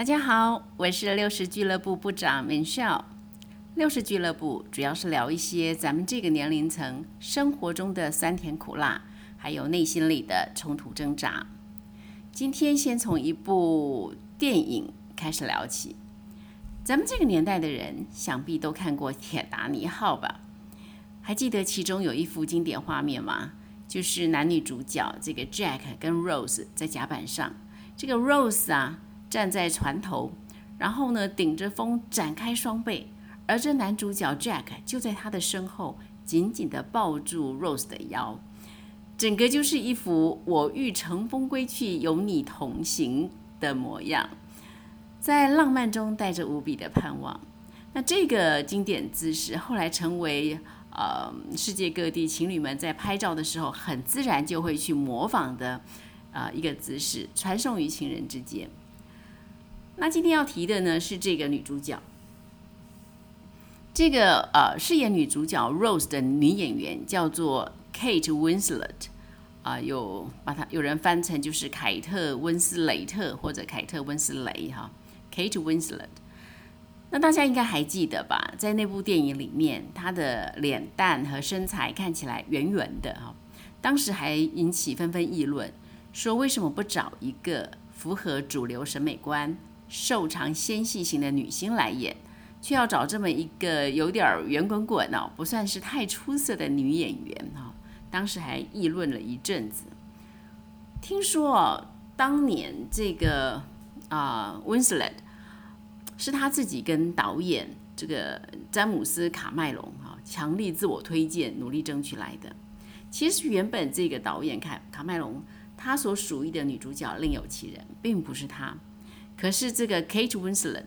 大家好，我是六十俱乐部部长 Michelle。六十俱乐部主要是聊一些咱们这个年龄层生活中的酸甜苦辣，还有内心里的冲突挣扎。今天先从一部电影开始聊起。咱们这个年代的人想必都看过《铁达尼号》吧？还记得其中有一幅经典画面吗？就是男女主角这个 Jack 跟 Rose 在甲板上，这个 Rose 啊站在船头，然后呢顶着风展开双臂，而这男主角 Jack 就在他的身后紧紧地抱住 Rose 的腰，整个就是一幅我欲乘风归去，有你同行的模样。在浪漫中带着无比的盼望，那这个经典姿势后来成为呃世界各地情侣们在拍照的时候很自然就会去模仿的呃一个姿势，传送于情人之间。那今天要提的呢是这个女主角，这个呃饰演女主角 Rose 的女演员叫做 Kate Winslet，啊有把她有人翻成就是凯特温斯雷特或者凯特温斯雷哈。Kate Winslet，那大家应该还记得吧？在那部电影里面，她的脸蛋和身材看起来圆圆的哈，当时还引起纷纷议论，说为什么不找一个符合主流审美观、瘦长纤细型的女星来演，却要找这么一个有点圆滚滚哦，不算是太出色的女演员哈？当时还议论了一阵子。听说哦，当年这个。啊，Winslet 是他自己跟导演这个詹姆斯卡麦隆哈强力自我推荐，努力争取来的。其实原本这个导演卡卡麦隆他所属意的女主角另有其人，并不是他。可是这个 Kate Winslet，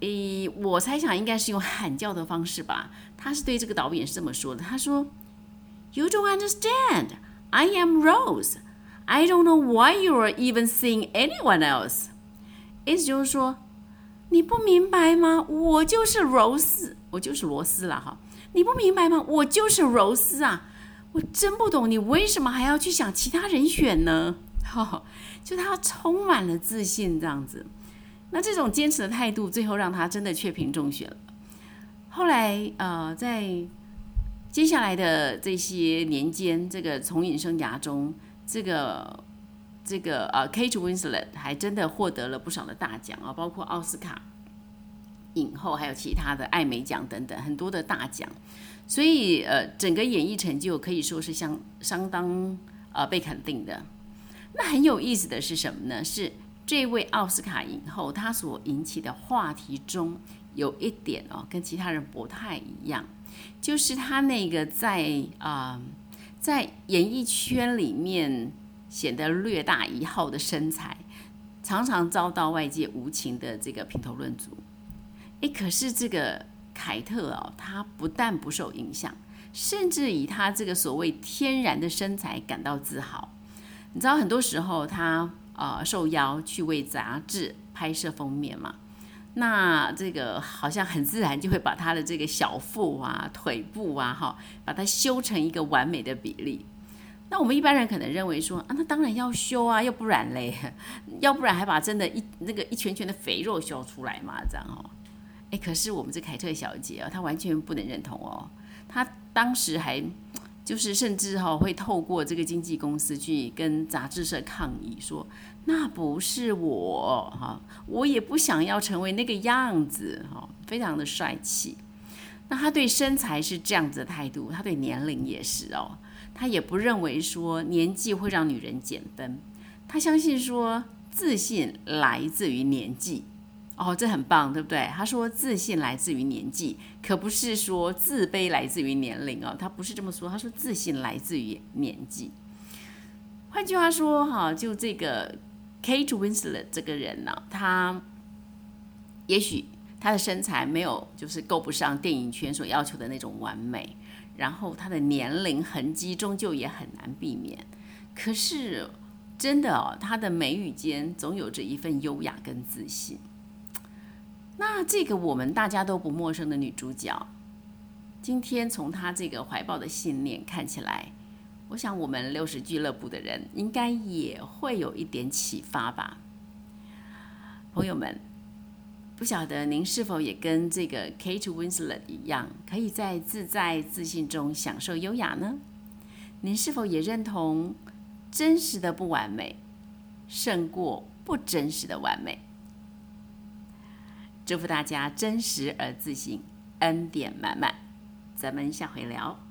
诶，我猜想应该是用喊叫的方式吧。他是对这个导演是这么说的：“他说，You don't understand. I am Rose. I don't know why you are even seeing anyone else.” 意思就是说，你不明白吗？我就是柔丝，我就是螺丝了哈。你不明白吗？我就是柔丝啊！我真不懂你为什么还要去想其他人选呢？哈，就他充满了自信这样子。那这种坚持的态度，最后让他真的确评中选了。后来呃，在接下来的这些年间，这个从影生涯中，这个。这个呃，Kate Winslet 还真的获得了不少的大奖啊，包括奥斯卡影后，还有其他的艾美奖等等很多的大奖，所以呃，整个演艺成就可以说是相相当呃被肯定的。那很有意思的是什么呢？是这位奥斯卡影后她所引起的话题中有一点哦，跟其他人不太一样，就是她那个在啊在演艺圈里面。显得略大一号的身材，常常遭到外界无情的这个评头论足。诶，可是这个凯特哦，她不但不受影响，甚至以她这个所谓天然的身材感到自豪。你知道，很多时候她呃受邀去为杂志拍摄封面嘛，那这个好像很自然就会把她的这个小腹啊、腿部啊，哈，把它修成一个完美的比例。那我们一般人可能认为说啊，那当然要修啊，要不然嘞，要不然还把真的一那个一圈圈的肥肉修出来嘛，这样哦。哎，可是我们这凯特小姐啊，她完全不能认同哦。她当时还就是甚至哈会透过这个经纪公司去跟杂志社抗议说，那不是我哈，我也不想要成为那个样子哈，非常的帅气。那他对身材是这样子的态度，他对年龄也是哦。他也不认为说年纪会让女人减分，他相信说自信来自于年纪，哦，这很棒，对不对？他说自信来自于年纪，可不是说自卑来自于年龄哦，他不是这么说，他说自信来自于年纪。换句话说，哈，就这个 Kate Winslet 这个人呢，他也许他的身材没有就是够不上电影圈所要求的那种完美。然后他的年龄痕迹终究也很难避免，可是真的哦，他的眉宇间总有着一份优雅跟自信。那这个我们大家都不陌生的女主角，今天从她这个怀抱的信念看起来，我想我们六十俱乐部的人应该也会有一点启发吧。朋友们，不晓得您是否也跟这个 Kate Winslet 一样，可以在自在自信中享受优雅呢？您是否也认同真实的不完美胜过不真实的完美？祝福大家真实而自信，恩典满满。咱们下回聊。